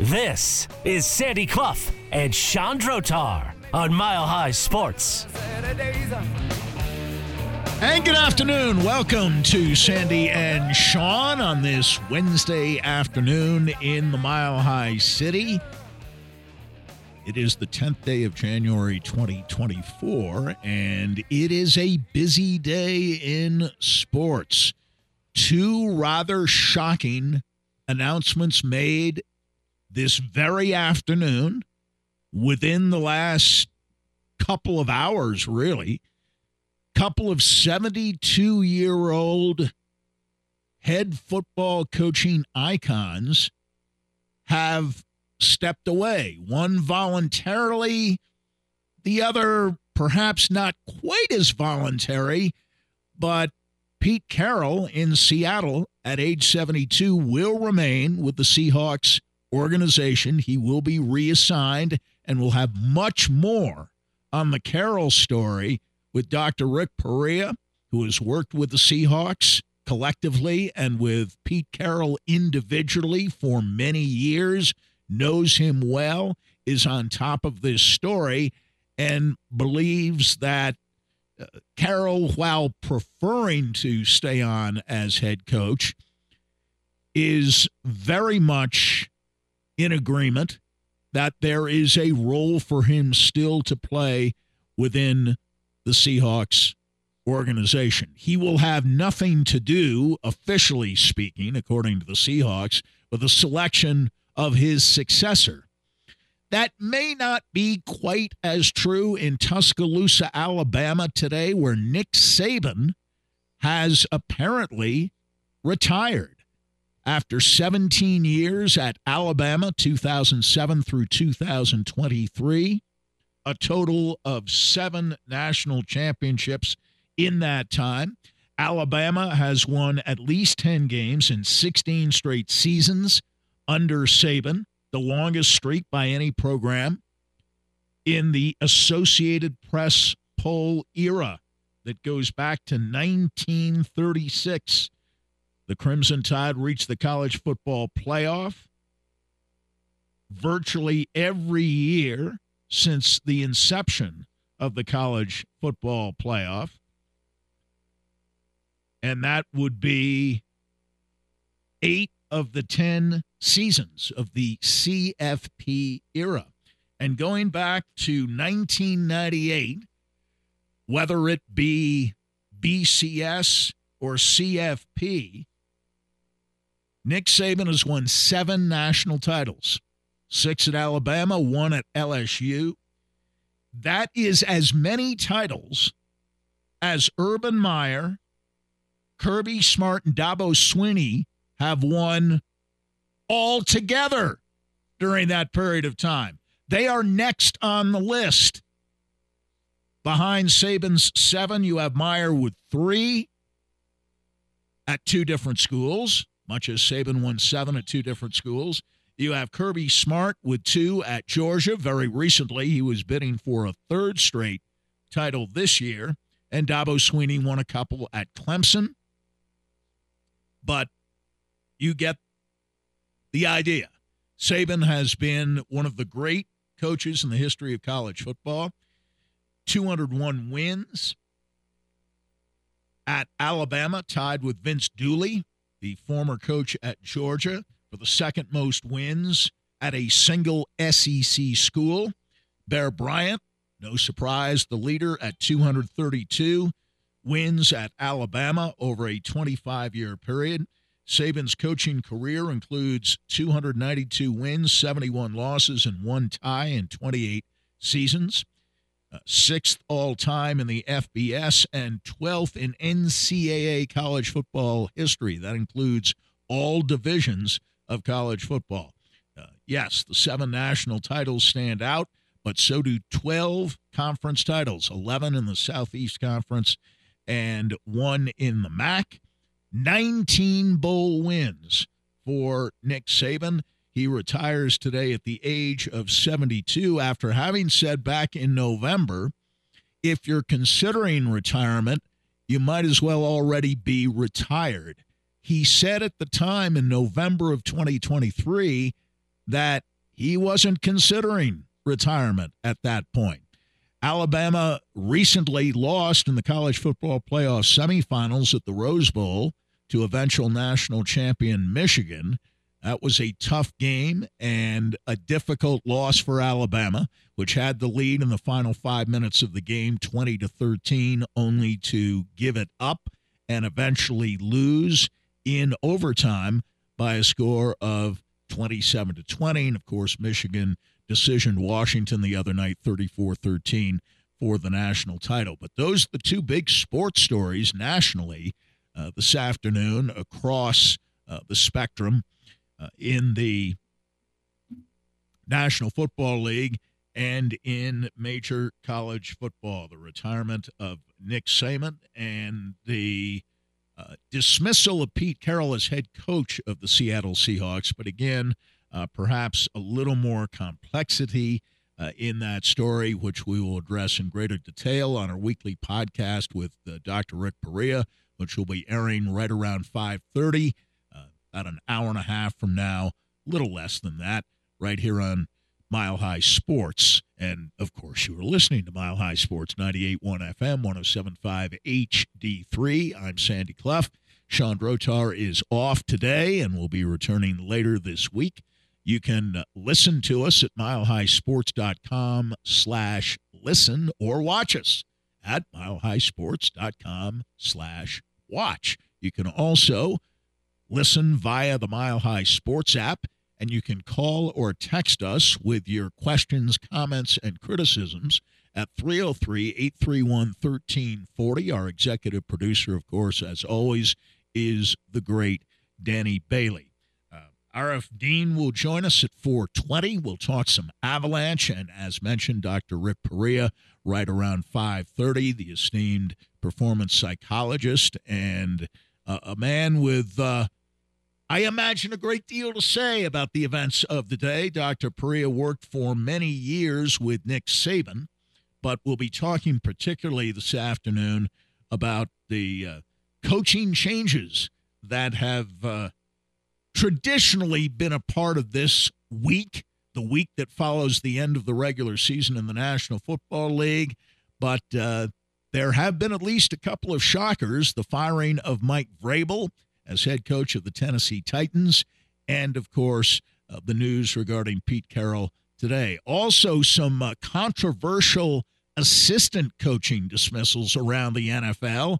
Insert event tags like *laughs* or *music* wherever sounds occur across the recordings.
This is Sandy Clough and Sean Drotar on Mile High Sports. And good afternoon. Welcome to Sandy and Sean on this Wednesday afternoon in the Mile High City. It is the 10th day of January 2024, and it is a busy day in sports. Two rather shocking announcements made this very afternoon within the last couple of hours, really. Couple of 72 year old head football coaching icons have stepped away. One voluntarily, the other perhaps not quite as voluntary, but Pete Carroll in Seattle at age 72 will remain with the Seahawks organization. He will be reassigned and will have much more on the Carroll story with Dr. Rick Perea, who has worked with the Seahawks collectively and with Pete Carroll individually for many years, knows him well, is on top of this story, and believes that uh, Carroll, while preferring to stay on as head coach, is very much in agreement that there is a role for him still to play within the Seahawks organization. He will have nothing to do, officially speaking, according to the Seahawks, with the selection of his successor. That may not be quite as true in Tuscaloosa, Alabama today, where Nick Saban has apparently retired after 17 years at Alabama, 2007 through 2023, a total of seven national championships in that time. Alabama has won at least 10 games in 16 straight seasons under Saban, the longest streak by any program in the Associated Press poll era that goes back to 1936 the Crimson Tide reached the college football playoff virtually every year since the inception of the college football playoff. And that would be eight of the 10 seasons of the CFP era. And going back to 1998, whether it be BCS or CFP, Nick Saban has won seven national titles six at Alabama, one at LSU. That is as many titles as Urban Meyer, Kirby Smart, and Dabo Swinney have won all together during that period of time. They are next on the list. Behind Saban's seven, you have Meyer with three at two different schools much as Saban won seven at two different schools. You have Kirby Smart with two at Georgia. Very recently, he was bidding for a third straight title this year. And Dabo Swinney won a couple at Clemson. But you get the idea. Saban has been one of the great coaches in the history of college football. 201 wins at Alabama, tied with Vince Dooley the former coach at Georgia, for the second most wins at a single SEC school. Bear Bryant, no surprise, the leader at 232 wins at Alabama over a 25 year period. Saban's coaching career includes 292 wins, 71 losses, and one tie in 28 seasons sixth all time in the FBS, and 12th in NCAA college football history. That includes all divisions of college football. Uh, yes, the seven national titles stand out, but so do 12 conference titles 11 in the Southeast Conference and one in the MAC. 19 bowl wins for Nick Saban he retires today at the age of 72 after having said back in November if you're considering retirement, you might as well already be retired. He said at the time in November of 2023 that he wasn't considering retirement at that point. Alabama recently lost in the college football playoff semifinals at the Rose Bowl to eventual national champion Michigan. That was a tough game and a difficult loss for Alabama, which had the lead in the final five minutes of the game, 20 to 13, only to give it up and eventually lose in overtime by a score of 27 to 20. And of course, Michigan decisioned Washington the other night, 34 13 for the national title. But those are the two big sports stories nationally uh, this afternoon across uh, the spectrum uh, in the National Football League and in major college football. The retirement of Nick Saban and the uh, dismissal of Pete Carroll as head coach of the Seattle Seahawks. But again, uh, perhaps a little more complexity uh, in that story, which we will address in greater detail on our weekly podcast with uh, Dr. Rick Perea, which will be airing right around 5:30, uh, about an hour and a half from now, a little less than that, right here on Mile High Sports. And of course, you are listening to Mile High Sports 98.1 FM, 107.5 HD3. I'm Sandy Clough. Sean Drotar is off today and will be returning later this week. You can uh, listen to us at milehighsports.com slash listen or watch us at milehighsports.com slash watch. You can also listen via the Mile High Sports app, and you can call or text us with your questions, comments, and criticisms at 303 831 1340. Our executive producer, of course, as always, is the great Danny Bailey. Aarif Deen will join us at 420. We'll talk some Avalanche, and as mentioned, Dr. Rick Perea right around 530, the esteemed performance psychologist and uh, a man with, uh, I imagine, a great deal to say about the events of the day. Dr. Perea worked for many years with Nick Saban, but we'll be talking particularly this afternoon about the uh, coaching changes that have uh, traditionally been a part of this week, the week that follows the end of the regular season in the National Football League. But uh, there have been at least a couple of shockers the firing of Mike Vrabel as head coach of the Tennessee Titans, and of course, uh, the news regarding Pete Carroll today. Also, some uh, controversial assistant coaching dismissals around the NFL,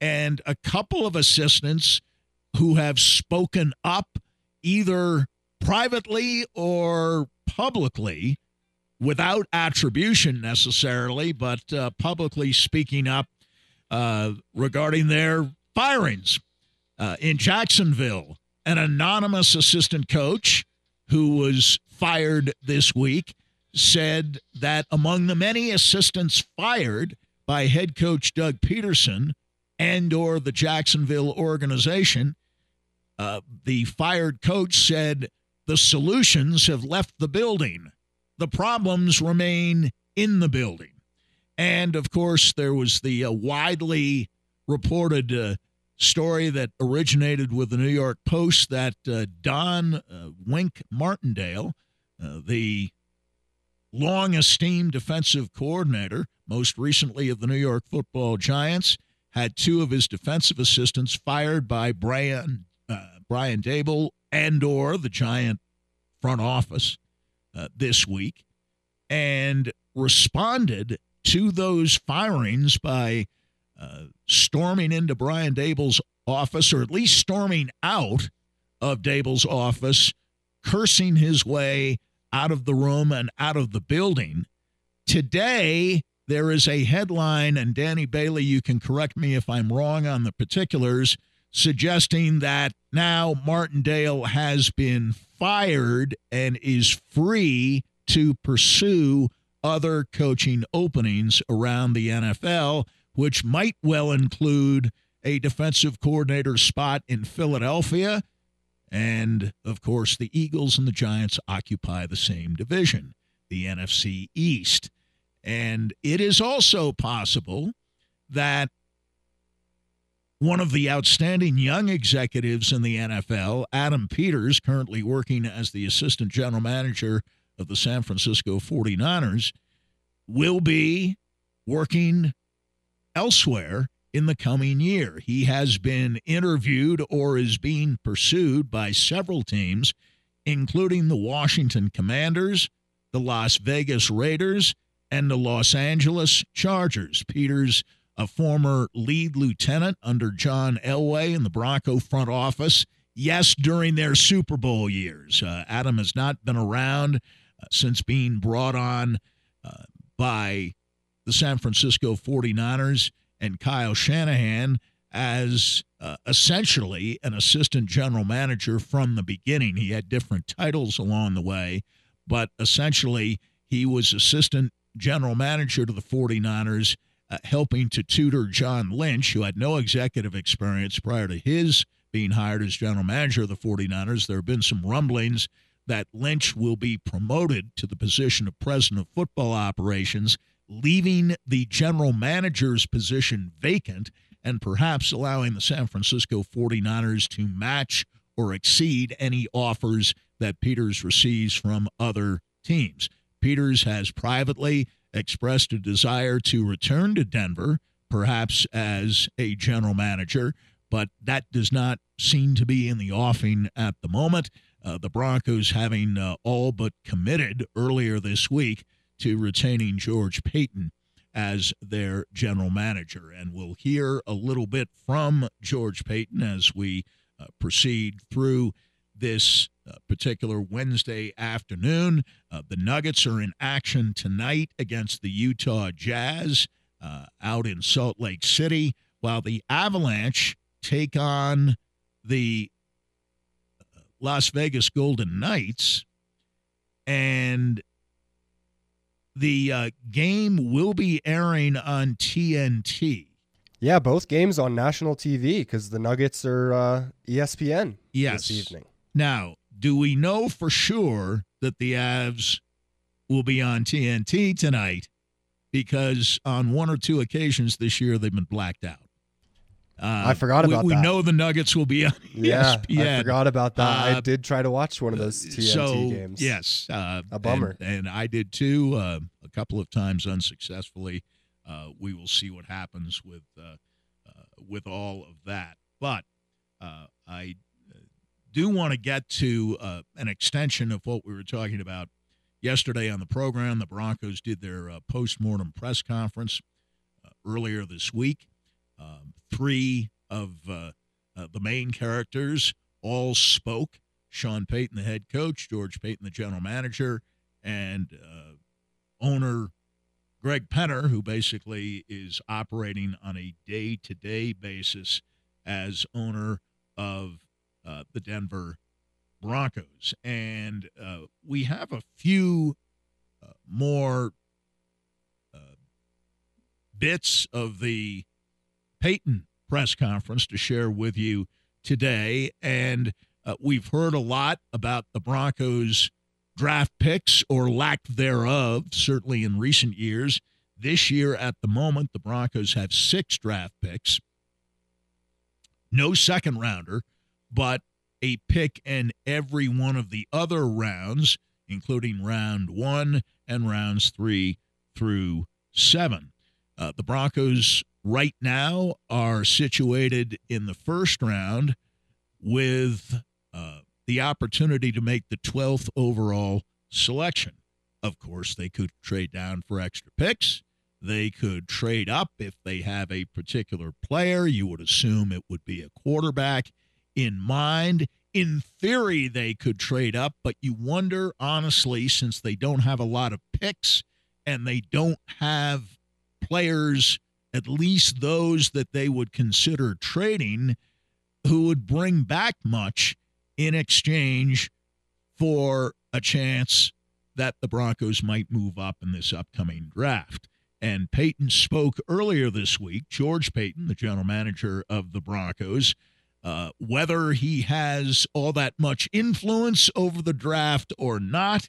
and a couple of assistants who have spoken up either privately or publicly without attribution necessarily, but uh, publicly speaking up uh, regarding their firings. Uh, in Jacksonville, an anonymous assistant coach who was fired this week said that among the many assistants fired by head coach Doug Pederson and or the Jacksonville organization, uh, the fired coach said the solutions have left the building. The problems remain in the building. And of course, there was the uh, widely reported uh, story that originated with the New York Post that uh, Don uh, Wink Martindale, uh, the long esteemed defensive coordinator, most recently of the New York football Giants, had two of his defensive assistants fired by Brian uh, Brian Daboll and or the Giant front office uh, this week and responded to those firings by uh, storming into Brian Daboll's office, or at least storming out of Daboll's office, cursing his way out of the room and out of the building. Today, there is a headline, and Danny Bailey, you can correct me if I'm wrong on the particulars suggesting that now Martindale has been fired and is free to pursue other coaching openings around the NFL, which might well include a defensive coordinator spot in Philadelphia. And of course, the Eagles and the Giants occupy the same division, the NFC East. And it is also possible that one of the outstanding young executives in the NFL, Adam Peters, currently working as the assistant general manager of the San Francisco 49ers, will be working elsewhere in the coming year. He has been interviewed or is being pursued by several teams, including the Washington Commanders, the Las Vegas Raiders, and the Los Angeles Chargers. Peters, a former lead lieutenant under John Elway in the Bronco front office. Yes, during their Super Bowl years. Uh, Adam has not been around uh, since being brought on uh, by the San Francisco 49ers and Kyle Shanahan as uh, essentially an assistant general manager from the beginning. He had different titles along the way, but essentially he was assistant general manager to the 49ers, uh, helping to tutor John Lynch, who had no executive experience prior to his being hired as general manager of the 49ers. There have been some rumblings that Lynch will be promoted to the position of president of football operations, leaving the general manager's position vacant and perhaps allowing the San Francisco 49ers to match or exceed any offers that Peters receives from other teams. Peters has privately expressed a desire to return to Denver, perhaps as a general manager, but that does not seem to be in the offing at the moment. Uh, the Broncos having uh, all but committed earlier this week to retaining George Paton as their general manager. And we'll hear a little bit from George Paton as we uh, proceed through this uh, particular Wednesday afternoon. Uh, the Nuggets are in action tonight against the Utah Jazz uh, out in Salt Lake City, while the Avalanche take on the Las Vegas Golden Knights, and the uh, game will be airing on TNT. Yeah, both games on national TV because the Nuggets are uh, ESPN yes. this evening. Now, do we know for sure that the Avs will be on TNT tonight? Because on one or two occasions this year, they've been blacked out. Uh, I forgot about we, that. We know the Nuggets will be *laughs* on yeah, ESPN. I forgot about that. Uh, I did try to watch one of those TNT so, games. Yes, uh, a bummer. And, and I did too, uh, a couple of times unsuccessfully. Uh, we will see what happens with uh, with all of that. But I do want to get to an extension of what we were talking about yesterday on the program. The Broncos did their post mortem press conference earlier this week. Um, three of uh, uh, the main characters all spoke. Sean Payton, the head coach, George Paton, the general manager, and uh, owner Greg Penner, who basically is operating on a day to day basis as owner of uh, the Denver Broncos. And uh, we have a few uh, more bits of the Paton press conference to share with you today. And uh, we've heard a lot about the Broncos' draft picks or lack thereof, certainly in recent years. This year, at the moment, the Broncos have six draft picks, no second rounder, but a pick in every one of the other rounds, including round one and rounds three through seven. Uh, the Broncos right now are situated in the first round with uh, the opportunity to make the 12th overall selection. Of course, they could trade down for extra picks. They could trade up if they have a particular player. You would assume it would be a quarterback in mind. In theory, they could trade up, but you wonder, honestly, since they don't have a lot of picks and they don't have players at least those that they would consider trading who would bring back much in exchange for a chance that the Broncos might move up in this upcoming draft. And Paton spoke earlier this week, George Paton, the general manager of the Broncos, uh, whether he has all that much influence over the draft or not,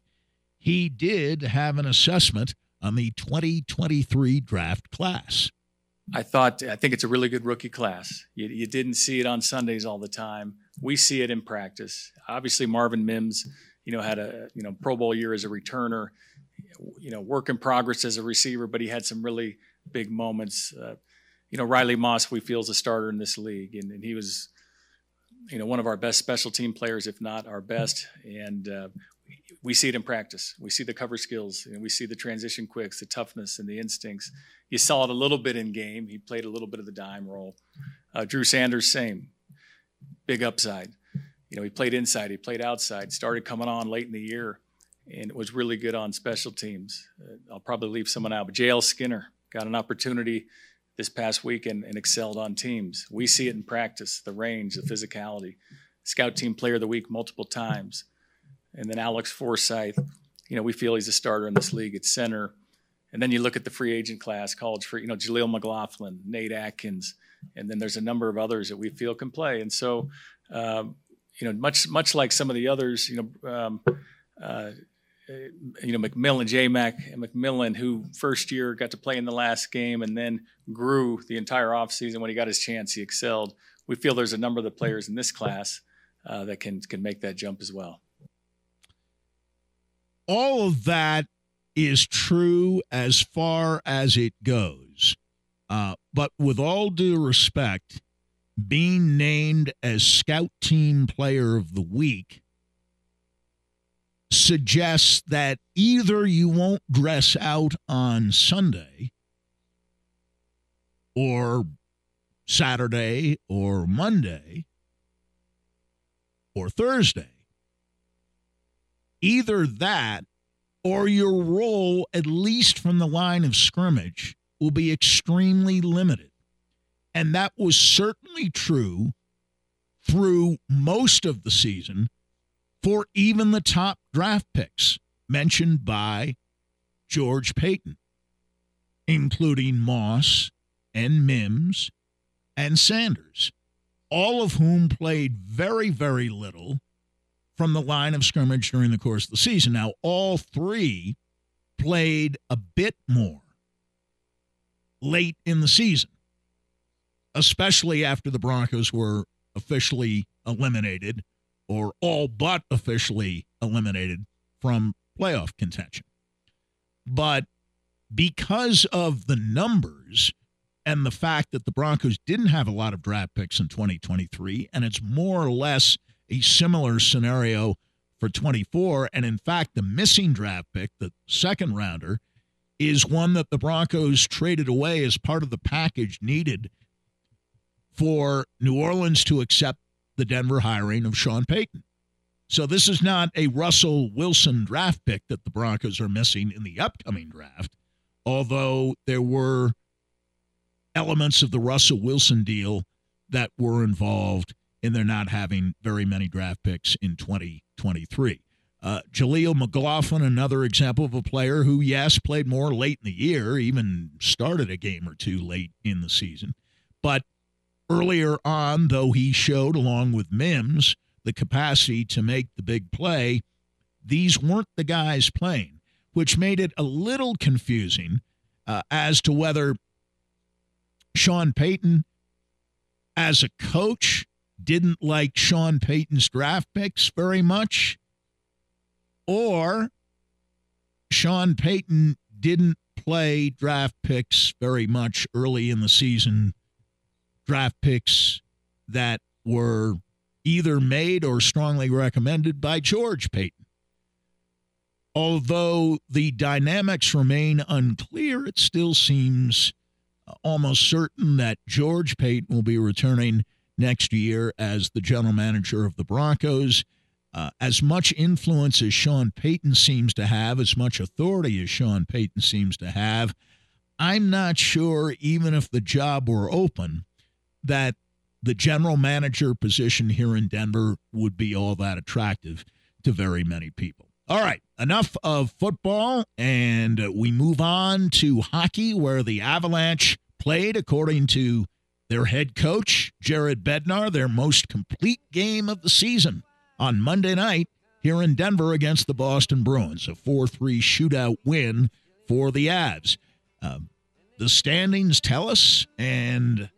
he did have an assessment on the 2023 draft class. I thought I think it's a really good rookie class. You, you, didn't see it on Sundays all the time. We see it in practice. Obviously, Marvin Mims, you know, had a you know Pro Bowl year as a returner. You know, work in progress as a receiver, but he had some really big moments. Uh, you know, Riley Moss, we feel is a starter in this league, and, and, he was, you know, one of our best special team players, if not our best. And uh, we see it in practice. We see the cover skills, and we see the transition quicks, the toughness, and the instincts. You saw it a little bit in game. He played a little bit of the dime role. Uh, Drew Sanders, same, big upside. You know, he played inside, he played outside. Started coming on late in the year, and it was really good on special teams. Uh, I'll probably leave someone out, but J.L. Skinner got an opportunity this past weekend and excelled on teams. We see it in practice, the range, the physicality. Scout team player of the week multiple times. And then Alex Forsyth, you know, we feel he's a starter in this league at center. And then you look at the free agent class, college free, you know, Jaleel McLaughlin, Nate Atkins, and then there's a number of others that we feel can play. And so, um, you know, much much like some of the others, you know, um, uh, you know, McMillian, J Mac and McMillian, who first year got to play in the last game and then grew the entire offseason. When he got his chance, he excelled. We feel there's a number of the players in this class uh, that can can make that jump as well all of that is true as far as it goes. Uh, but with all due respect, being named as Scout Team Player of the Week suggests that either you won't dress out on Sunday or Saturday or Monday or Thursday either that or your role, at least from the line of scrimmage, will be extremely limited. And that was certainly true through most of the season for even the top draft picks mentioned by George Paton, including Moss and Mims and Sanders, all of whom played very, very little from the line of scrimmage during the course of the season. Now, all three played a bit more late in the season, especially after the Broncos were officially eliminated or all but officially eliminated from playoff contention. But because of the numbers and the fact that the Broncos didn't have a lot of draft picks in 2023, and it's more or less a similar scenario for 24. And in fact, the missing draft pick, the second rounder, is one that the Broncos traded away as part of the package needed for New Orleans to accept the Denver hiring of Sean Payton. So this is not a Russell Wilson draft pick that the Broncos are missing in the upcoming draft, although there were elements of the Russell Wilson deal that were involved in their not having very many draft picks in 2023. Uh, Jaleel McLaughlin, another example of a player who, yes, played more late in the year, even started a game or two late in the season. But earlier on, though he showed, along with Mims, the capacity to make the big play, these weren't the guys playing, which made it a little confusing uh, as to whether Sean Payton, as a coach, didn't like Sean Payton's draft picks very much, or Sean Payton didn't play draft picks very much early in the season, draft picks that were either made or strongly recommended by George Paton. Although the dynamics remain unclear, it still seems almost certain that George Paton will be returning next year as the general manager of the Broncos. Uh, as much influence as Sean Payton seems to have, as much authority as Sean Payton seems to have, I'm not sure, even if the job were open, that the general manager position here in Denver would be all that attractive to very many people. All right, enough of football, and we move on to hockey, where the Avalanche played, according to their head coach, Jared Bednar, their most complete game of the season on Monday night here in Denver against the Boston Bruins. A 4 3 shootout win for the Avs. Uh, the standings tell us, and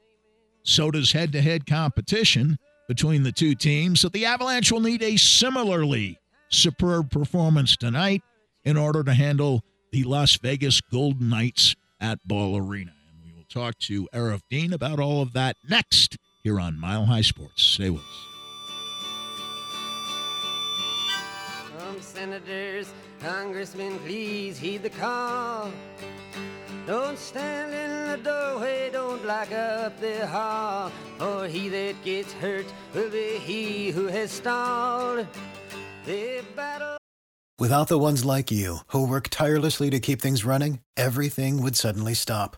so does head to head competition between the two teams, that the Avalanche will need a similarly superb performance tonight in order to handle the Las Vegas Golden Knights at Ball Arena. And we will talk to Aarif Deen about all of that next here on Mile High Sports. Stay with us. Some senators, congressmen, please heed the call. Don't stand in the doorway, don't block up the hall. For he that gets hurt will be he who has stalled. The battle. Without the ones like you, who work tirelessly to keep things running, everything would suddenly stop.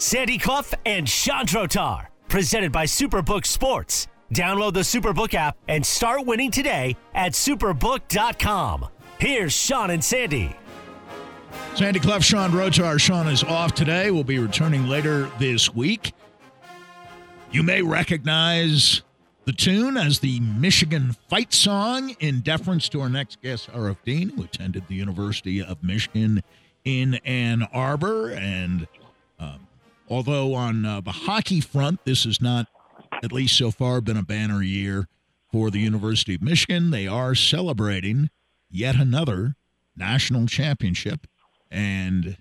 Sandy Clough and Sean Drotar, presented by Superbook Sports. Download the Superbook app and start winning today at superbook.com. Here's Sean and Sandy. Sandy Clough, Sean Drotar. Sean is off today. We'll be returning later this week. You may recognize the tune as the Michigan fight song in deference to our next guest, Aarif Deen, who attended the University of Michigan in Ann Arbor. And um, although on uh, the hockey front, this has not, at least so far, been a banner year for the University of Michigan, they are celebrating yet another national championship. And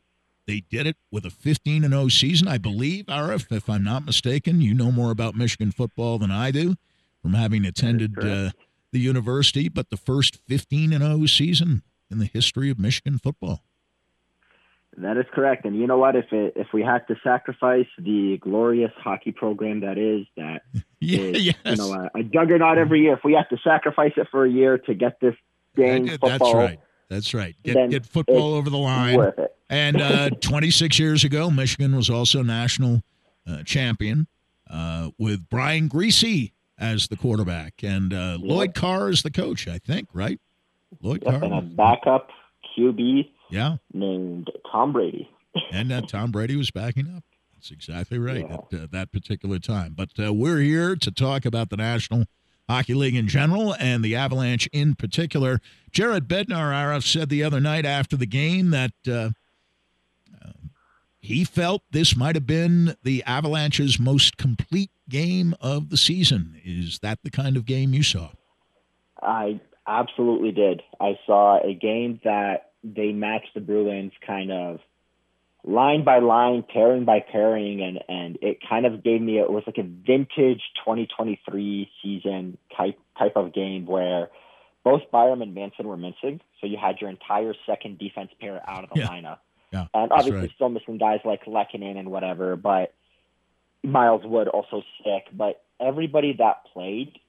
they did it with a 15 and 0 season, I believe. Aarif, if I'm not mistaken, you know more about Michigan football than I do from having attended uh, the university, but the first 15 and 0 season in the history of Michigan football. That is correct. And you know what? If it, if we had to sacrifice the glorious hockey program that is, that *laughs* Yeah, is, yes. you know, a, a juggernaut every year, if we have to sacrifice it for a year to get this dang That- football, That's right. That's right. Get, get football over the line. *laughs* And uh, 26 years ago, Michigan was also national uh, champion uh, with Brian Griese as the quarterback and uh, Lloyd Carr as the coach, I think, right? Lloyd Yep, and a backup QB Yeah. named Tom Brady. *laughs* And uh, Tom Brady was backing up. That's exactly right Yeah. at uh, that particular time. But uh, we're here to talk about the National Hockey League in general and the Avalanche in particular. Jared Bednar, said the other night after the game that uh, um, he felt this might have been the Avalanche's most complete game of the season. Is that the kind of game you saw? I absolutely did. I saw a game that they matched the Bruins kind of line by line, pairing by pairing, and and it kind of gave me it was like a vintage 2023 season type type of game where both Byram and Manson were missing, so you had your entire second defense pair out of the Yeah. lineup, Yeah, and obviously right. still missing guys like Lehkonen and whatever, but Miles Wood also sick, but everybody that played,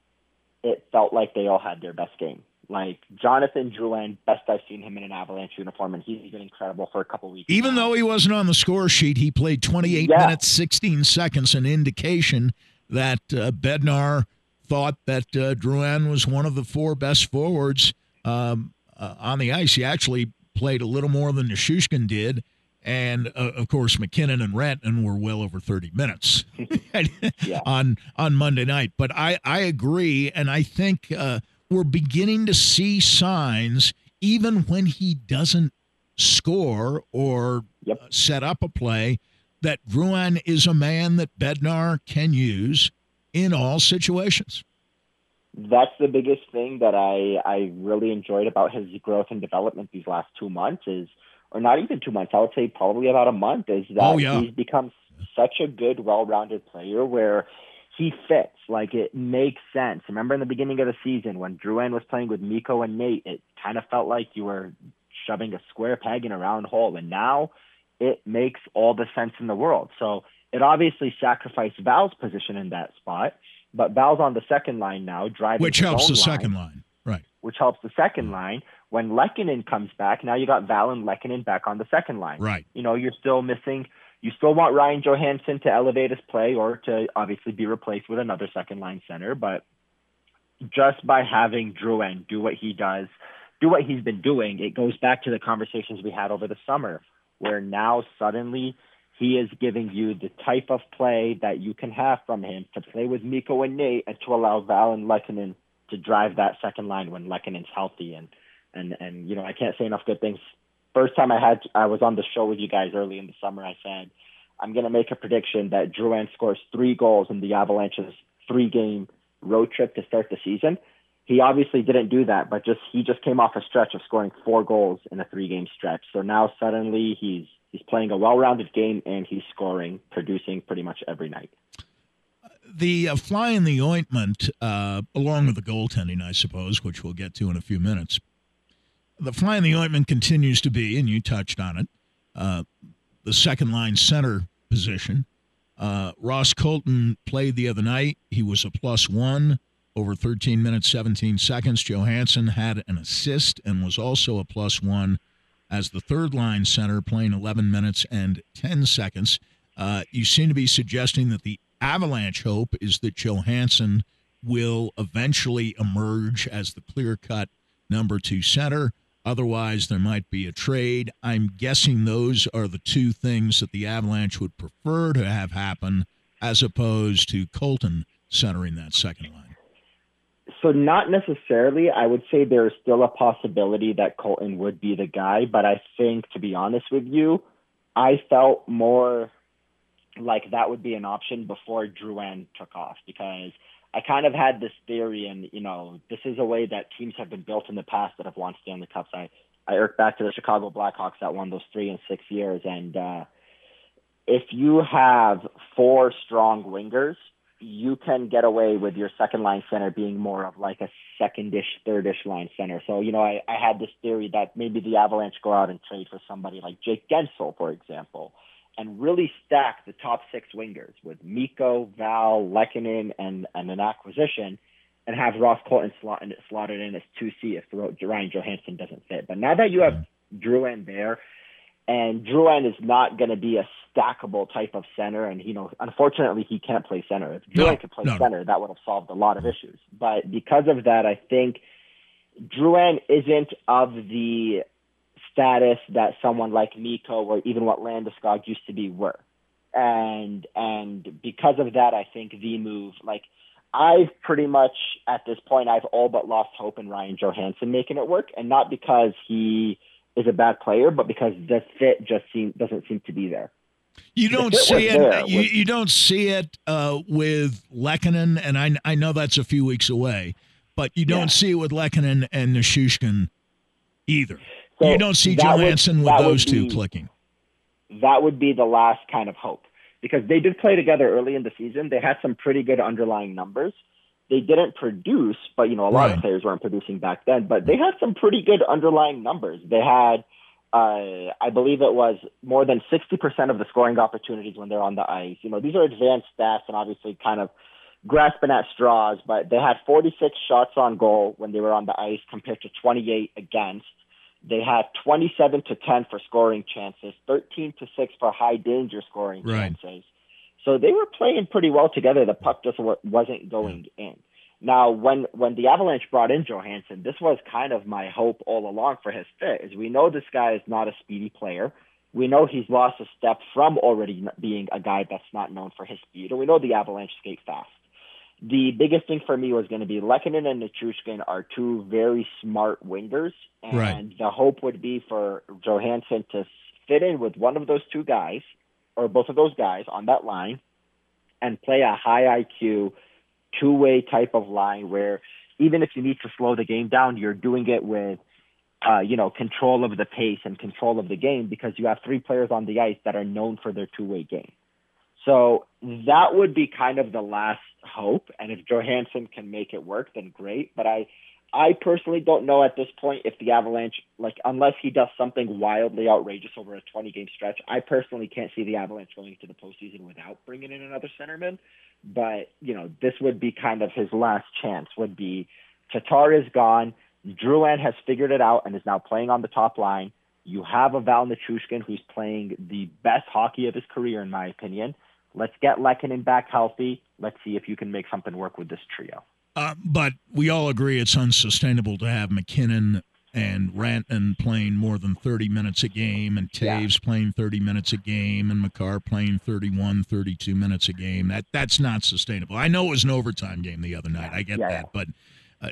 it felt like they all had their best game. Like Jonathan Drouin, best I've seen him in an Avalanche uniform, and he's been incredible for a couple weeks. Even now. though he wasn't on the score sheet, he played 28 Yeah. minutes, 16 seconds, an indication that uh, Bednar thought that uh, Drouin was one of the four best forwards um, uh, on the ice. He actually played a little more than Nichushkin did. And uh, of course, MacKinnon and Renton were well over 30 minutes *laughs* Yeah. *laughs* on on Monday night. But I, I agree, and I think uh, we're beginning to see signs, even when he doesn't score or Yep. uh, set up a play, that Drouin is a man that Bednar can use in all situations. that's the biggest thing that I I really enjoyed about his growth and development these last two months is, or not even two months, I would say probably about a month, is that Oh, yeah. he's become such a good, well-rounded player where he fits. Like it makes sense. Remember in the beginning of the season when Drouin was playing with Mikko and Nate, it kind of felt like you were shoving a square peg in a round hole, and now it makes all the sense in the world. So it obviously sacrificed Val's position in that spot. But Val's on the second line now, driving Which helps the line. second line. Right. which helps the second line. When Lehkonen comes back, now you got Val and Lehkonen back on the second line. Right. You know, you're still missing. You still want Ryan Johansen to elevate his play or to obviously be replaced with another second line center, but just by having Drouin do what he does, do what he's been doing, it goes back to the conversations we had over the summer, where now suddenly he is giving you the type of play that you can have from him to play with Mikko and Nate and to allow Val and Lehkonen to drive that second line when Lehkonen's healthy and and and you know I can't say enough good things. First time I had I was on the show with you guys early in the summer, I said I'm going to make a prediction that Drouin scores three goals in the Avalanche's three game road trip to start the season. He obviously didn't do that, but just he just came off a stretch of scoring four goals in a three game stretch. So now suddenly he's he's playing a well rounded game and he's scoring, producing pretty much every night the uh, fly in the ointment, uh, along with the goaltending, I suppose, which we'll get to in a few minutes. The fly in the ointment continues to be, and you touched on it, uh, the second line center position. Uh, Ross Colton played the other night. He was a plus one over 13 minutes, 17 seconds. Johansen had an assist and was also a plus one as the third line center, playing 11 minutes and 10 seconds. Uh, you seem to be suggesting that the Avalanche hope is that Johansen will eventually emerge as the clear cut number two center. Otherwise, there might be a trade. I'm guessing those are the two things that the Avalanche would prefer to have happen as opposed to Colton centering that second line. So, not necessarily. I would say there is still a possibility that Colton would be the guy, but I think, to be honest with you, I felt more like that would be an option before Drouin took off because I kind of had this theory, and you know, this is a way that teams have been built in the past that have won Stanley Cups. I I irk back to the Chicago Blackhawks that won those three in six years, and uh, if you have four strong wingers, you can get away with your second line center being more of like a secondish, thirdish line center. So, you know, I, I had this theory that maybe the Avalanche go out and trade for somebody like Jake Guentzel, for example, and really stack the top six wingers with Mikko, Val, Lehkonen, and, and an acquisition, and have Ross Colton slot, slotted in as 2C if Ryan Johansen doesn't fit. But now that you have Drouin there, and Drouin is not going to be a stackable type of center, and you know, unfortunately, he can't play center. If Drouin no, could play no. center, that would have solved a lot of issues. But because of that, I think Drouin isn't of the status that someone like Mikko or even what Landeskog used to be were. And and because of that, I think the move, like I've pretty much at this point, I've all but lost hope in Ryan Johansen making it work, and not because he is a bad player, but because the fit just seem doesn't seem to be there. You don't see it. You, you, don't see it uh, with Lehkonen, and I I know that's a few weeks away, but you don't yeah. see it with Lehkonen and Nichushkin either. So you don't see Johansen with those two clicking. That would be the last kind of hope because they did play together early in the season. They had some pretty good underlying numbers. They didn't produce, but you know a lot right. of players weren't producing back then. But they had some pretty good underlying numbers. They had, uh, I believe it was more than sixty percent of the scoring opportunities when they're on the ice. You know these are advanced stats and obviously kind of grasping at straws. But they had forty six shots on goal when they were on the ice compared to twenty eight against. They had 27 to 10 for scoring chances, 13 to 6 for high danger scoring right. chances. So they were playing pretty well together. The puck just wasn't going yeah. in. Now, when when the Avalanche brought in Johansen, this was kind of my hope all along for his fit. Is we know this guy is not a speedy player. We know he's lost a step from already being a guy that's not known for his speed, and we know the Avalanche skate fast the biggest thing for me was going to be Lehkonen and Nichushkin are two very smart wingers, and right. the hope would be for Johansen to fit in with one of those two guys or both of those guys on that line and play a high IQ two way type of line where even if you need to slow the game down, you're doing it with uh, you know, control of the pace and control of the game because you have three players on the ice that are known for their two way game. So that would be kind of the last hope. And if Johansen can make it work, then great. But I, I personally don't know at this point if the Avalanche, like, unless he does something wildly outrageous over a 20 game stretch, I personally can't see the Avalanche going to the postseason without bringing in another centerman. But, you know, this would be kind of his last chance, would be Tatar is gone. Drouin has figured it out and is now playing on the top line. You have a Val Nichushkin who's playing the best hockey of his career, in my opinion. Let's get Lehkonen back healthy. Let's see if you can make something work with this trio. Uh, but we all agree it's unsustainable to have MacKinnon and Rantanen playing more than 30 minutes a game and Toews yeah. playing 30 minutes a game and Makar playing 31, 32 minutes a game. That That's not sustainable. I know it was an overtime game the other night. I get yeah. that. But uh,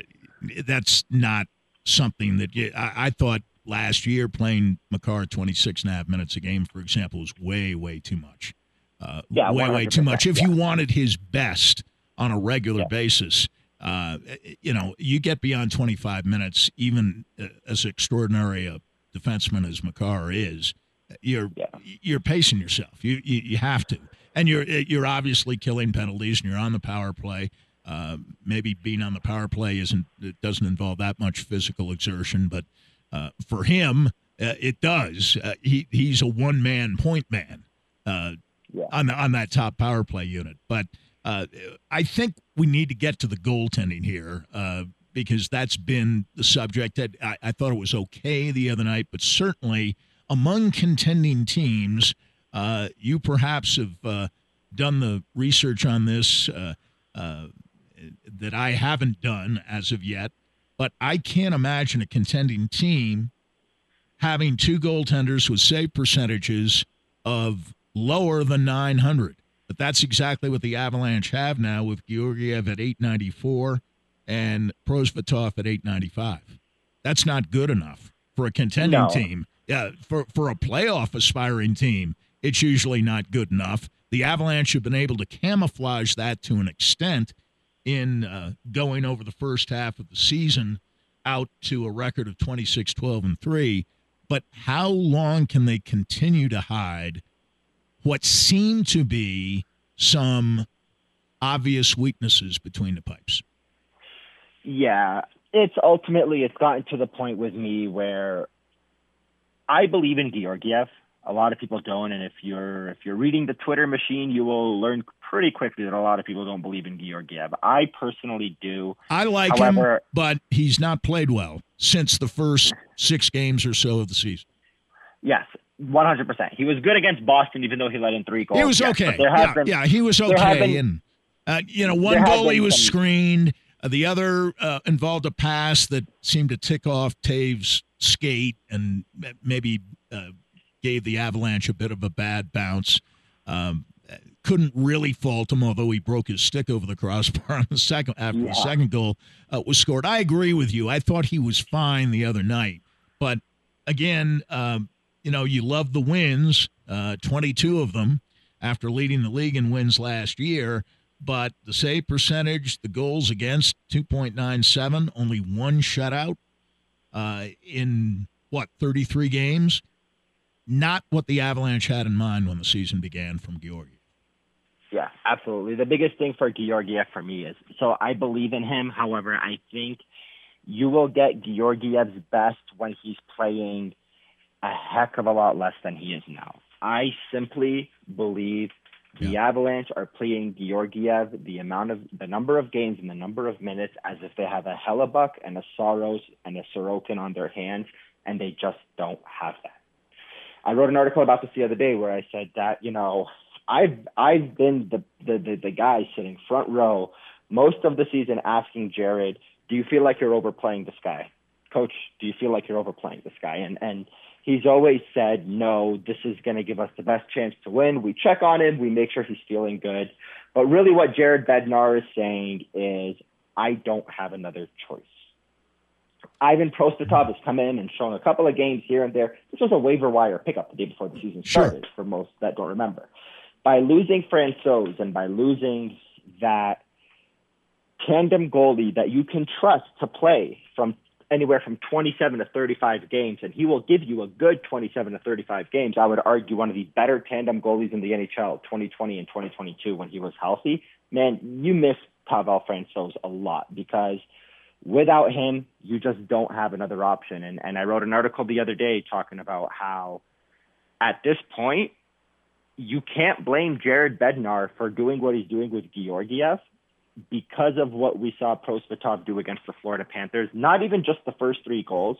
that's not something that you, I, I, thought last year playing Makar 26 and a half minutes a game, for example, was way, way too much. Uh, yeah, way, way too much. If yeah. you wanted his best on a regular basis, uh, you know, you get beyond 25 minutes, even uh, as extraordinary a defenseman as Makar is, you're yeah. you're pacing yourself. You, you you have to, and you're you're obviously killing penalties, and you're on the power play. Uh, maybe being on the power play isn't it doesn't involve that much physical exertion, but uh, for him, uh, it does. Uh, he he's a one man point man uh, yeah. on the, on that top power play unit. But uh, I think we need to get to the goaltending here uh, because that's been the subject. That I, I, thought it was okay the other night, but certainly among contending teams, uh, you perhaps have uh, done the research on this that I haven't done as of yet, but I can't imagine a contending team having two goaltenders with save percentages of lower than 900. But that's exactly what the Avalanche have now with Georgiev at 894 and Prosvetov at 895. That's not good enough for a contending no. team. Yeah, for, for a playoff aspiring team, it's usually not good enough. The Avalanche have been able to camouflage that to an extent in uh, going over the first half of the season out to a record of 26 12 and 3 but how long can they continue to hide what seem to be some obvious weaknesses between the pipes yeah it's ultimately it's gotten to the point with me where i believe in georgiev a lot of people don't and if you're if you're reading the twitter machine you will learn pretty quickly that a lot of people don't believe in Georgiev. I personally do. I like However, him, but he's not played well since the first six games or so of the season. Yes, one hundred percent. He was good against Boston, even though he let in three goals. He was yes, okay. Yeah, been, yeah, he was okay. Been, and uh, you know, one goal he was some, screened. Uh, the other uh, involved a pass that seemed to tick off Toews' skate and maybe uh, gave the Avalanche a bit of a bad bounce. Um, couldn't really fault him, although he broke his stick over the crossbar on the second after yeah. the second goal uh, was scored. I agree with you. I thought he was fine the other night, but again, um, you know, you love the wins, uh, 22 of them after leading the league in wins last year. But the save percentage, the goals against 2.97, only one shutout uh, in what 33 games. Not what the Avalanche had in mind when the season began from Georgia. Yeah, absolutely. The biggest thing for Georgiev for me is so I believe in him. However, I think you will get Georgiev's best when he's playing a heck of a lot less than he is now. I simply believe the yeah. Avalanche are playing Georgiev the amount of the number of games and the number of minutes as if they have a Hellebuyck and a Saros and a Sorokin on their hands, and they just don't have that. I wrote an article about this the other day where I said that you know I've I've been the, the the the guy sitting front row most of the season asking Jared, "Do you feel like you're overplaying this guy, Coach? Do you feel like you're overplaying this guy?" And and he's always said, "No, this is going to give us the best chance to win." We check on him, we make sure he's feeling good. But really, what Jared Bednar is saying is, "I don't have another choice." Ivan Prosvetov has come in and shown a couple of games here and there. This was a waiver wire pickup the day before the season started sure. for most that don't remember by losing Francouz and by losing that tandem goalie that you can trust to play from anywhere from 27 to 35 games, and he will give you a good 27 to 35 games. I would argue one of the better tandem goalies in the NHL, 2020 and 2022, when he was healthy. Man, you miss Pavel Francouz a lot because without him, you just don't have another option. And and I wrote an article the other day talking about how at this point you can't blame Jared Bednar for doing what he's doing with Georgiev because of what we saw Prosvetov do against the Florida Panthers, not even just the first three goals,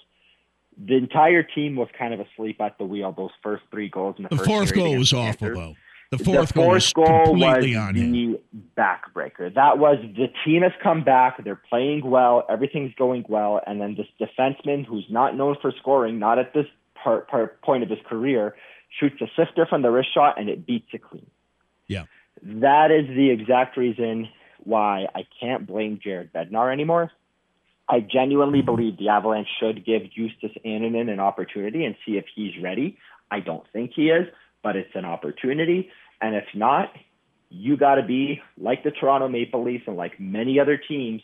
the entire team was kind of asleep at the wheel. Those first three goals in the, The first fourth goal was awful, Panthers. though. The fourth, the goal fourth was goal was on the backbreaker. That was the team has come back. They're playing well. Everything's going well. And then this defenseman, who's not known for scoring, not at this part, part point of his career, shoots a sifter from the wrist shot and it beats it clean. Yeah. That is the exact reason why I can't blame Jared Bednar anymore. I genuinely believe the Avalanche should give Justus Annunen an opportunity and see if he's ready. I don't think he is, but it's an opportunity. And if not, you got to be like the Toronto Maple Leafs and like many other teams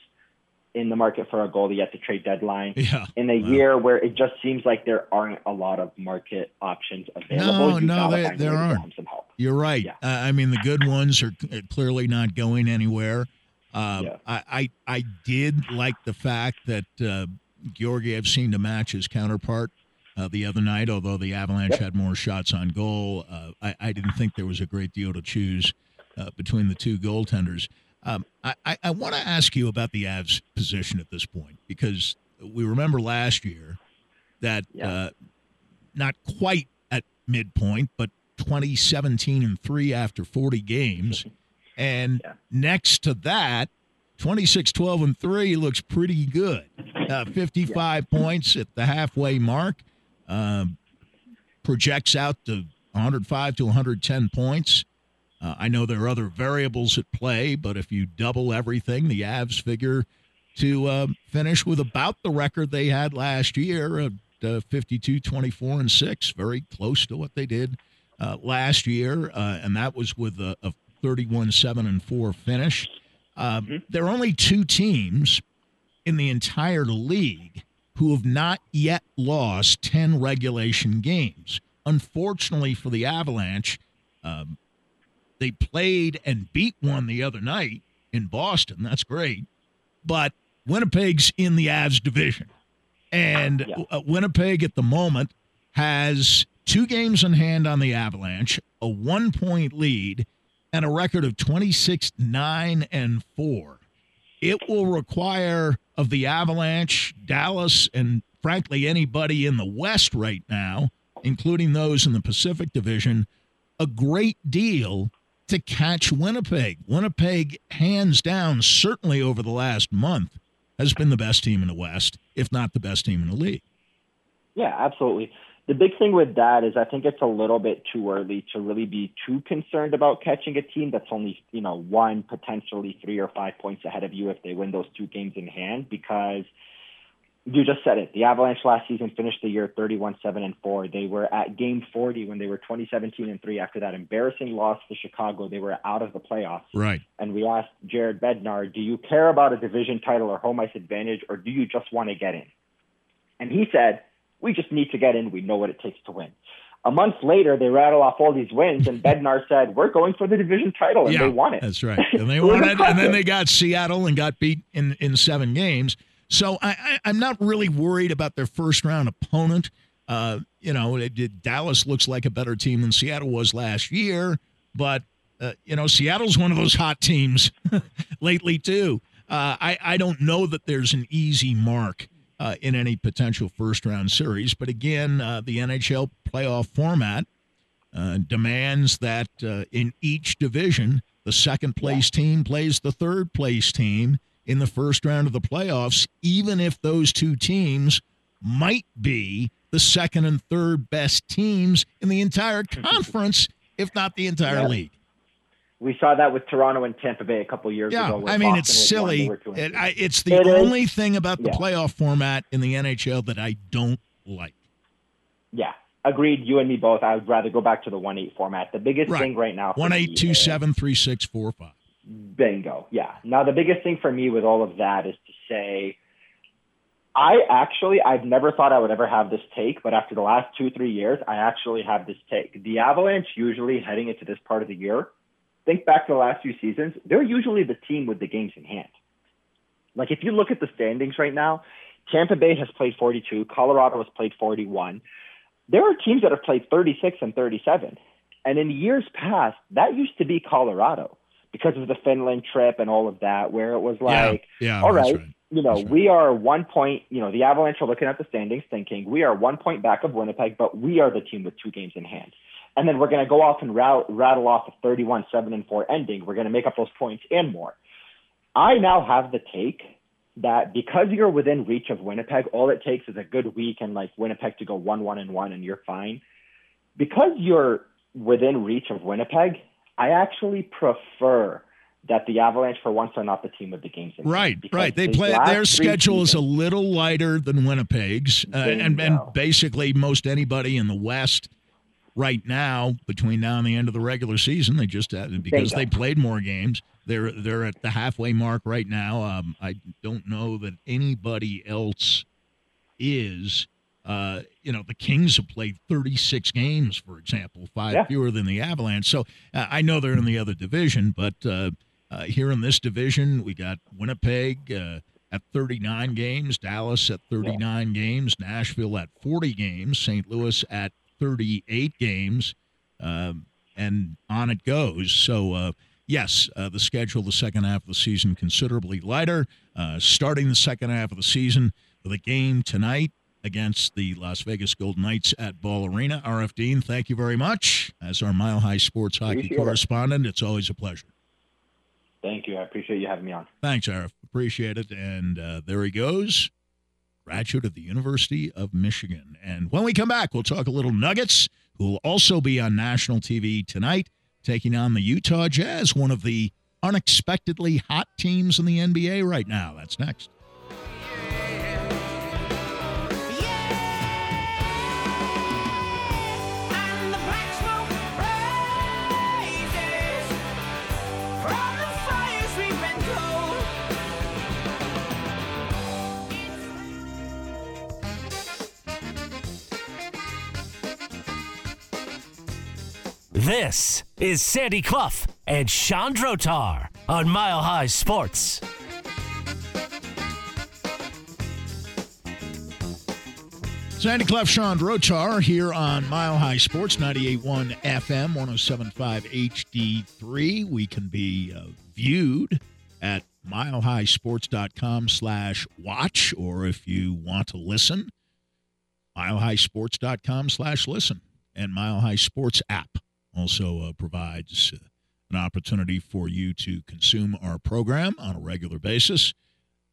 in the market for a goalie at the trade deadline *laughs* Yeah. in a Wow. year where it just seems like there aren't a lot of market options available. No, you no, gotta there- find a there way to get aren't. some help. You're right. Yeah. Uh, I mean, the good ones are clearly not going anywhere. Uh, Yeah. I, I I did like the fact that uh, Georgiev seemed to match his counterpart uh, the other night. Although the Avalanche Yep. had more shots on goal, uh, I, I didn't think there was a great deal to choose uh, between the two goaltenders. Um, I, I, want to ask you about the Avs' position at this point because we remember last year that Yeah. uh, not quite at midpoint, but 2017 and three after 40 games. *laughs* And Yeah. next to that, 26 12 and 3 looks pretty good. Uh, *laughs* 55 points at the halfway mark. Um, projects out to 105 to 110 points. Uh, I know there are other variables at play, but if you double everything, the Avs figure to uh, finish with about the record they had last year of uh, 52 24 and 6, very close to what they did uh, last year, uh, and that was with a, a 31 7 and 4 finish. Um, There are only two teams in the entire league who have not yet lost 10 regulation games. Unfortunately for the Avalanche, um, they played and beat one the other night in Boston. That's great. But Winnipeg's in the Avs division. And Yeah. uh, Winnipeg at the moment has two games in hand on the Avalanche, a one point lead, and a record of 26 9 and 4. It will require of the Avalanche, Dallas, and frankly anybody in the West right now, including those in the Pacific Division, a great deal to catch Winnipeg. Winnipeg, hands down, certainly over the last month, has been the best team in the West, if not the best team in the league. Yeah, absolutely. The big thing with that is I think it's a little bit too early to really be too concerned about catching a team that's only, you know, one, potentially three or five points ahead of you if they win those two games in hand because you just said it. The Avalanche last season finished the year 31 7 and 4. They were at game 40 when they were 2017 and 3 after that embarrassing loss to Chicago. They were out of the playoffs. Right. and we asked Jared Bednar, do you care about a division title or home ice advantage, or do you just want to get in? And he said, we just need to get in. We know what it takes to win. A month later, they rattle off all these wins, and Bednar said, we're going for the division title, and yeah, they won it. That's right. *laughs* And they won it, and then they got Seattle and got beat in, in seven games. So I, I, I'm not really worried about their first round opponent. Uh, you know, it, it- Dallas looks like a better team than Seattle was last year, but uh, you know, Seattle's one of those hot teams *laughs* lately too. Uh, I I don't know that there's an easy mark uh, in any potential first round series, but again, uh, the NHL playoff format uh, demands that uh, in each division, the second place team plays the third place team in the first round of the playoffs, even if those two teams might be the second and third best teams in the entire *laughs* conference, if not the entire Yeah. league. We saw that with Toronto and Tampa Bay a couple years Yeah, ago. where I mean Boston it's was one, they silly. were two and It. I, it's the It is. only thing about the Yeah. playoff format in the NHL that I don't like. Yeah, agreed. You and me both. I would rather go back to the one eight format. The biggest Right. thing right now. for One me eight two is- seven three six four five. Bingo. Yeah. Now the biggest thing for me with all of that is to say, I actually I've never thought I would ever have this take, but after the last two three years, I actually have this take. The Avalanche usually heading into this part of the year, think back to the last few seasons, they're usually the team with the games in hand. Like if you look at the standings right now, Tampa Bay has played 42, Colorado has played 41. There are teams that have played 36 and 37. And in years past, that used to be Colorado because of the Finland trip and all of that, where it was like, yeah, all that's right, right. you know, right. we are one point, you know, the Avalanche are looking at the standings thinking we are one point back of Winnipeg, but we are the team with two games in hand. And then we're going to go off and rattle, rattle off a 31 7 and 4 ending. We're going to make up those points and more. I now have the take that because you're within reach of Winnipeg, all it takes is a good week and like Winnipeg to go 1 1 and 1 and you're fine. Because you're within reach of Winnipeg, I actually prefer that the Avalanche for once are not the team with the games in. Right, right. They the play their schedule is a little lighter than Winnipeg's, uh, and and basically most anybody in the West right now between now and the end of the regular season, they just uh, because they played more games. They're they're at the halfway mark right now. Um, I don't know that anybody else is. Uh, you know, the Kings have played 36 games, for example, five Yeah. fewer than the Avalanche. So uh, I know they're in the other division, but uh, uh, here in this division, we got Winnipeg uh, at 39 games, Dallas at 39 games, Nashville at 40 games, St. Louis at 38 games, um, and on it goes. So, uh, yes, uh, the schedule the second half of the season considerably lighter. Uh, starting the second half of the season with a game tonight against the Las Vegas Golden Knights at Ball Arena. Aarif Deen, thank you very much. As our Mile High Sports Hockey Appreciate it. correspondent, it's always a pleasure. Thank you. I appreciate you having me on. Thanks, Aarif. Appreciate it. And uh, there he goes, graduate of the University of Michigan. And when we come back, we'll talk a little Nuggets, who will also be on national TV tonight, taking on the Utah Jazz, one of the unexpectedly hot teams in the NBA right now. That's next. This is Sandy Clough and Sean Drotar on Mile High Sports. Sandy Clough, Sean Drotar here on Mile High Sports, 98.1 FM, 107.5 HD3. We can be uh, viewed at milehighsports.com slash watch, or if you want to listen, milehighsports.com slash listen. And Mile High Sports app also uh, provides an opportunity for you to consume our program on a regular basis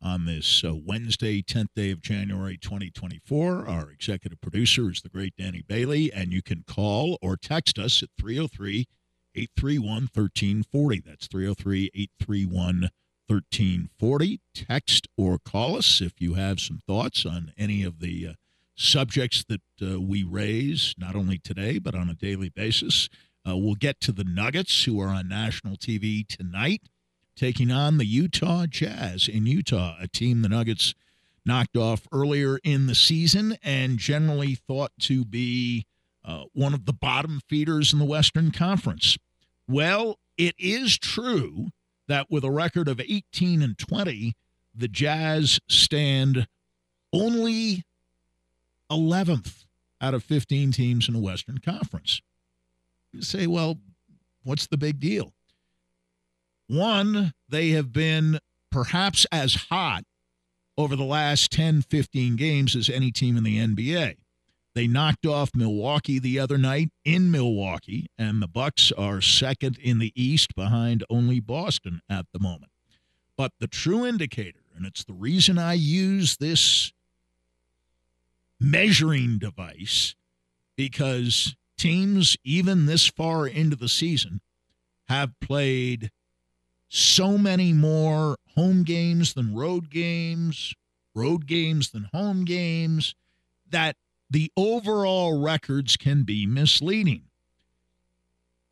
on this uh, Wednesday, 10th day of January 2024. Our executive producer is the great Danny Bailey, and you can call or text us at 303 831 1340. That's 303 831 1340. Text or call us if you have some thoughts on any of the uh, subjects that uh, we raise, not only today, but on a daily basis. Uh, we'll get to the Nuggets, who are on national TV tonight taking on the Utah Jazz in Utah, a team the Nuggets knocked off earlier in the season and generally thought to be uh, one of the bottom feeders in the Western Conference. Well, it is true that with a record of 18 and 20, the Jazz stand only 11th out of 15 teams in the Western Conference. Say, well, what's the big deal? One, they have been perhaps as hot over the last 10, 15 games as any team in the NBA. They knocked off Milwaukee the other night in Milwaukee, and the Bucks are second in the East behind only Boston at the moment. But the true indicator, and it's the reason I use this measuring device, because teams, even this far into the season, have played so many more home games than road games, road games than home games, that the overall records can be misleading.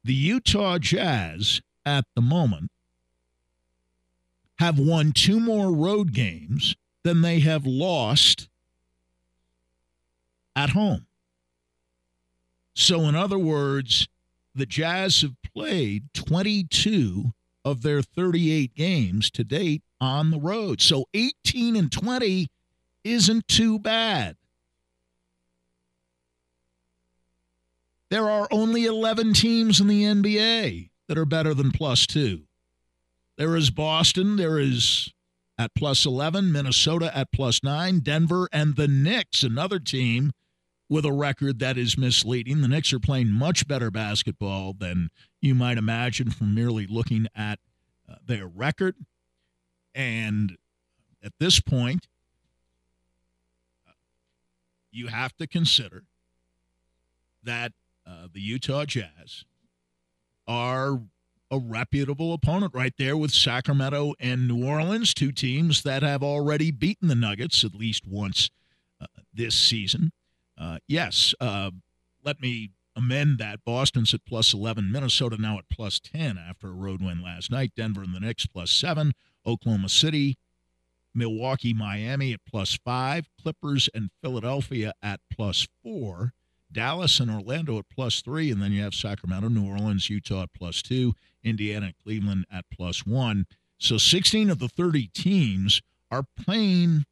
The Utah Jazz at the moment have won two more road games than they have lost at home. So, in other words, the Jazz have played 22 of their 38 games to date on the road. So 18 and 20 isn't too bad. There are only 11 teams in the NBA that are better than plus two. There is Boston. There is at plus 11, Minnesota at plus 9, Denver, and the Knicks, another team with a record that is misleading. The Knicks are playing much better basketball than you might imagine from merely looking at uh, their record. And at this point, you have to consider that uh, the Utah Jazz are a reputable opponent right there with Sacramento and New Orleans, two teams that have already beaten the Nuggets at least once uh, this season. Uh, yes, uh, let me amend that. Boston's at plus 11, Minnesota now at plus 10 after a road win last night, Denver and the Knicks plus 7, Oklahoma City, Milwaukee, Miami at plus 5, Clippers and Philadelphia at plus 4. Dallas and Orlando at plus three, and then you have Sacramento, New Orleans, Utah at plus two, Indiana, Cleveland at plus one. So 16 of the 30 teams are playing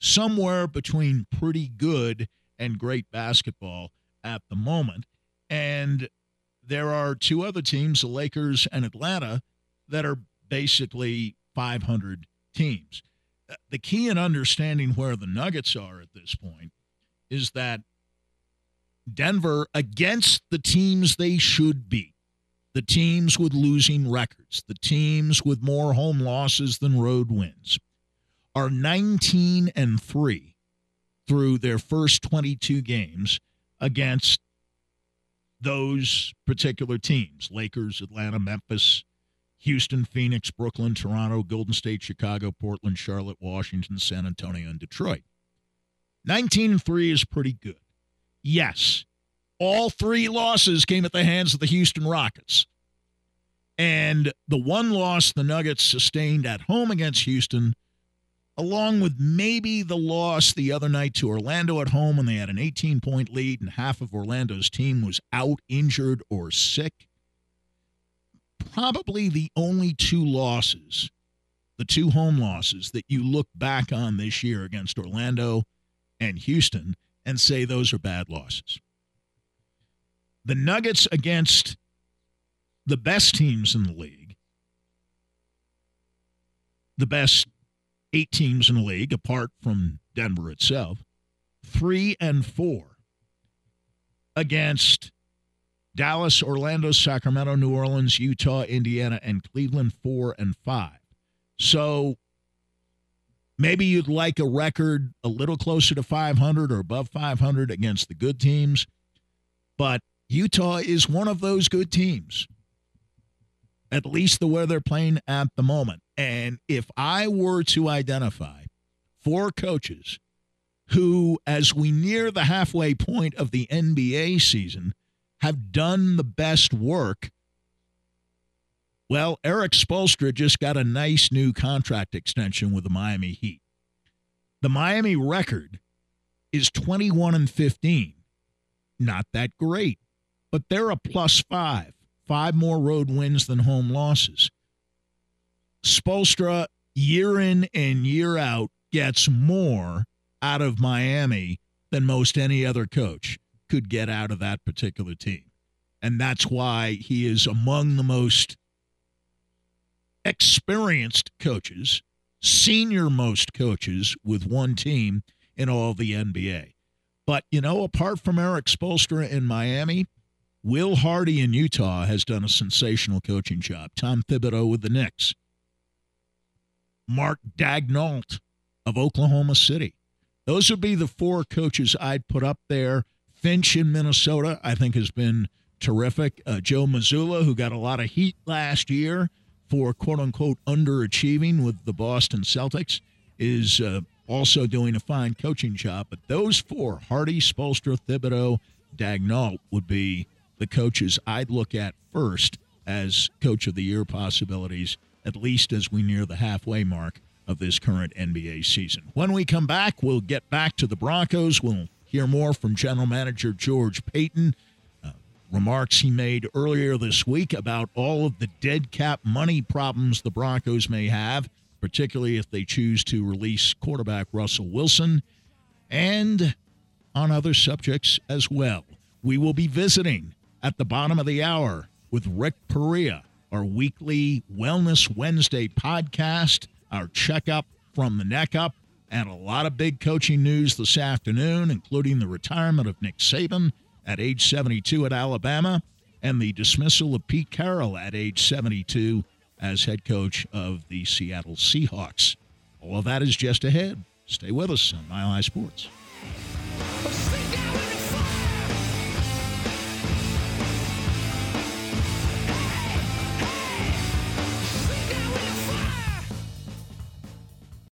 somewhere between pretty good and great basketball at the moment. And there are two other teams, the Lakers and Atlanta, that are basically 500 teams. The key in understanding where the Nuggets are at this point is that Denver against the teams they should be, the teams with losing records, the teams with more home losses than road wins, are 19 and 3 through their first 22 games against those particular teams Lakers, Atlanta, Memphis, Houston, Phoenix, Brooklyn, Toronto, Golden State, Chicago, Portland, Charlotte, Washington, San Antonio, and Detroit. 19 and 3 is pretty good. Yes, all three losses came at the hands of the Houston Rockets. And the one loss the Nuggets sustained at home against Houston, along with maybe the loss the other night to Orlando at home when they had an 18 point lead and half of Orlando's team was out, injured, or sick. Probably the only two losses, the two home losses that you look back on this year against Orlando and Houston and say those are bad losses. The Nuggets against the best teams in the league, the best eight teams in the league, apart from Denver itself, three and four against Dallas, Orlando, Sacramento, New Orleans, Utah, Indiana, and Cleveland, four and five. So Maybe you'd like a record a little closer to 500 or above 500 against the good teams, but Utah is one of those good teams, at least the way they're playing at the moment. And if I were to identify four coaches who, as we near the halfway point of the NBA season, have done the best work well, Erik Spoelstra just got a nice new contract extension with the Miami Heat. The Miami record is 21 and 15. Not that great, but they're a plus five, five more road wins than home losses. Spoelstra, year in and year out, gets more out of Miami than most any other coach could get out of that particular team. And that's why he is among the most experienced coaches, senior most coaches with one team in all the NBA. But, you know, apart from Erik Spoelstra in Miami, Will Hardy in Utah has done a sensational coaching job. Tom Thibodeau with the Knicks. Mark Daigneault of Oklahoma City. Those would be the four coaches I'd put up there. Finch in Minnesota, I think, has been terrific. Uh, Joe Mazzulla, who got a lot of heat last year, for quote unquote underachieving with the Boston Celtics is uh, also doing a fine coaching job. But those four, Hardy, Spoelstra, Thibodeau, Daigneault, would be the coaches I'd look at first as coach of the year possibilities, at least as we near the halfway mark of this current NBA season. When we come back, we'll get back to the Broncos. We'll hear more from general manager George Paton uh, remarks he made earlier this week about all of the dead cap money problems the Broncos may have, particularly if they choose to release quarterback Russell Wilson, and on other subjects as well. We will be visiting at the bottom of the hour with Rick Perea, our weekly Wellness Wednesday podcast, our checkup from the neck up, and a lot of big coaching news this afternoon, including the retirement of Nick Saban at age 72 at Alabama and the dismissal of Pete Carroll at age 72 as head coach of the Seattle Seahawks. All of that is just ahead. Stay with us on Mile High Sports.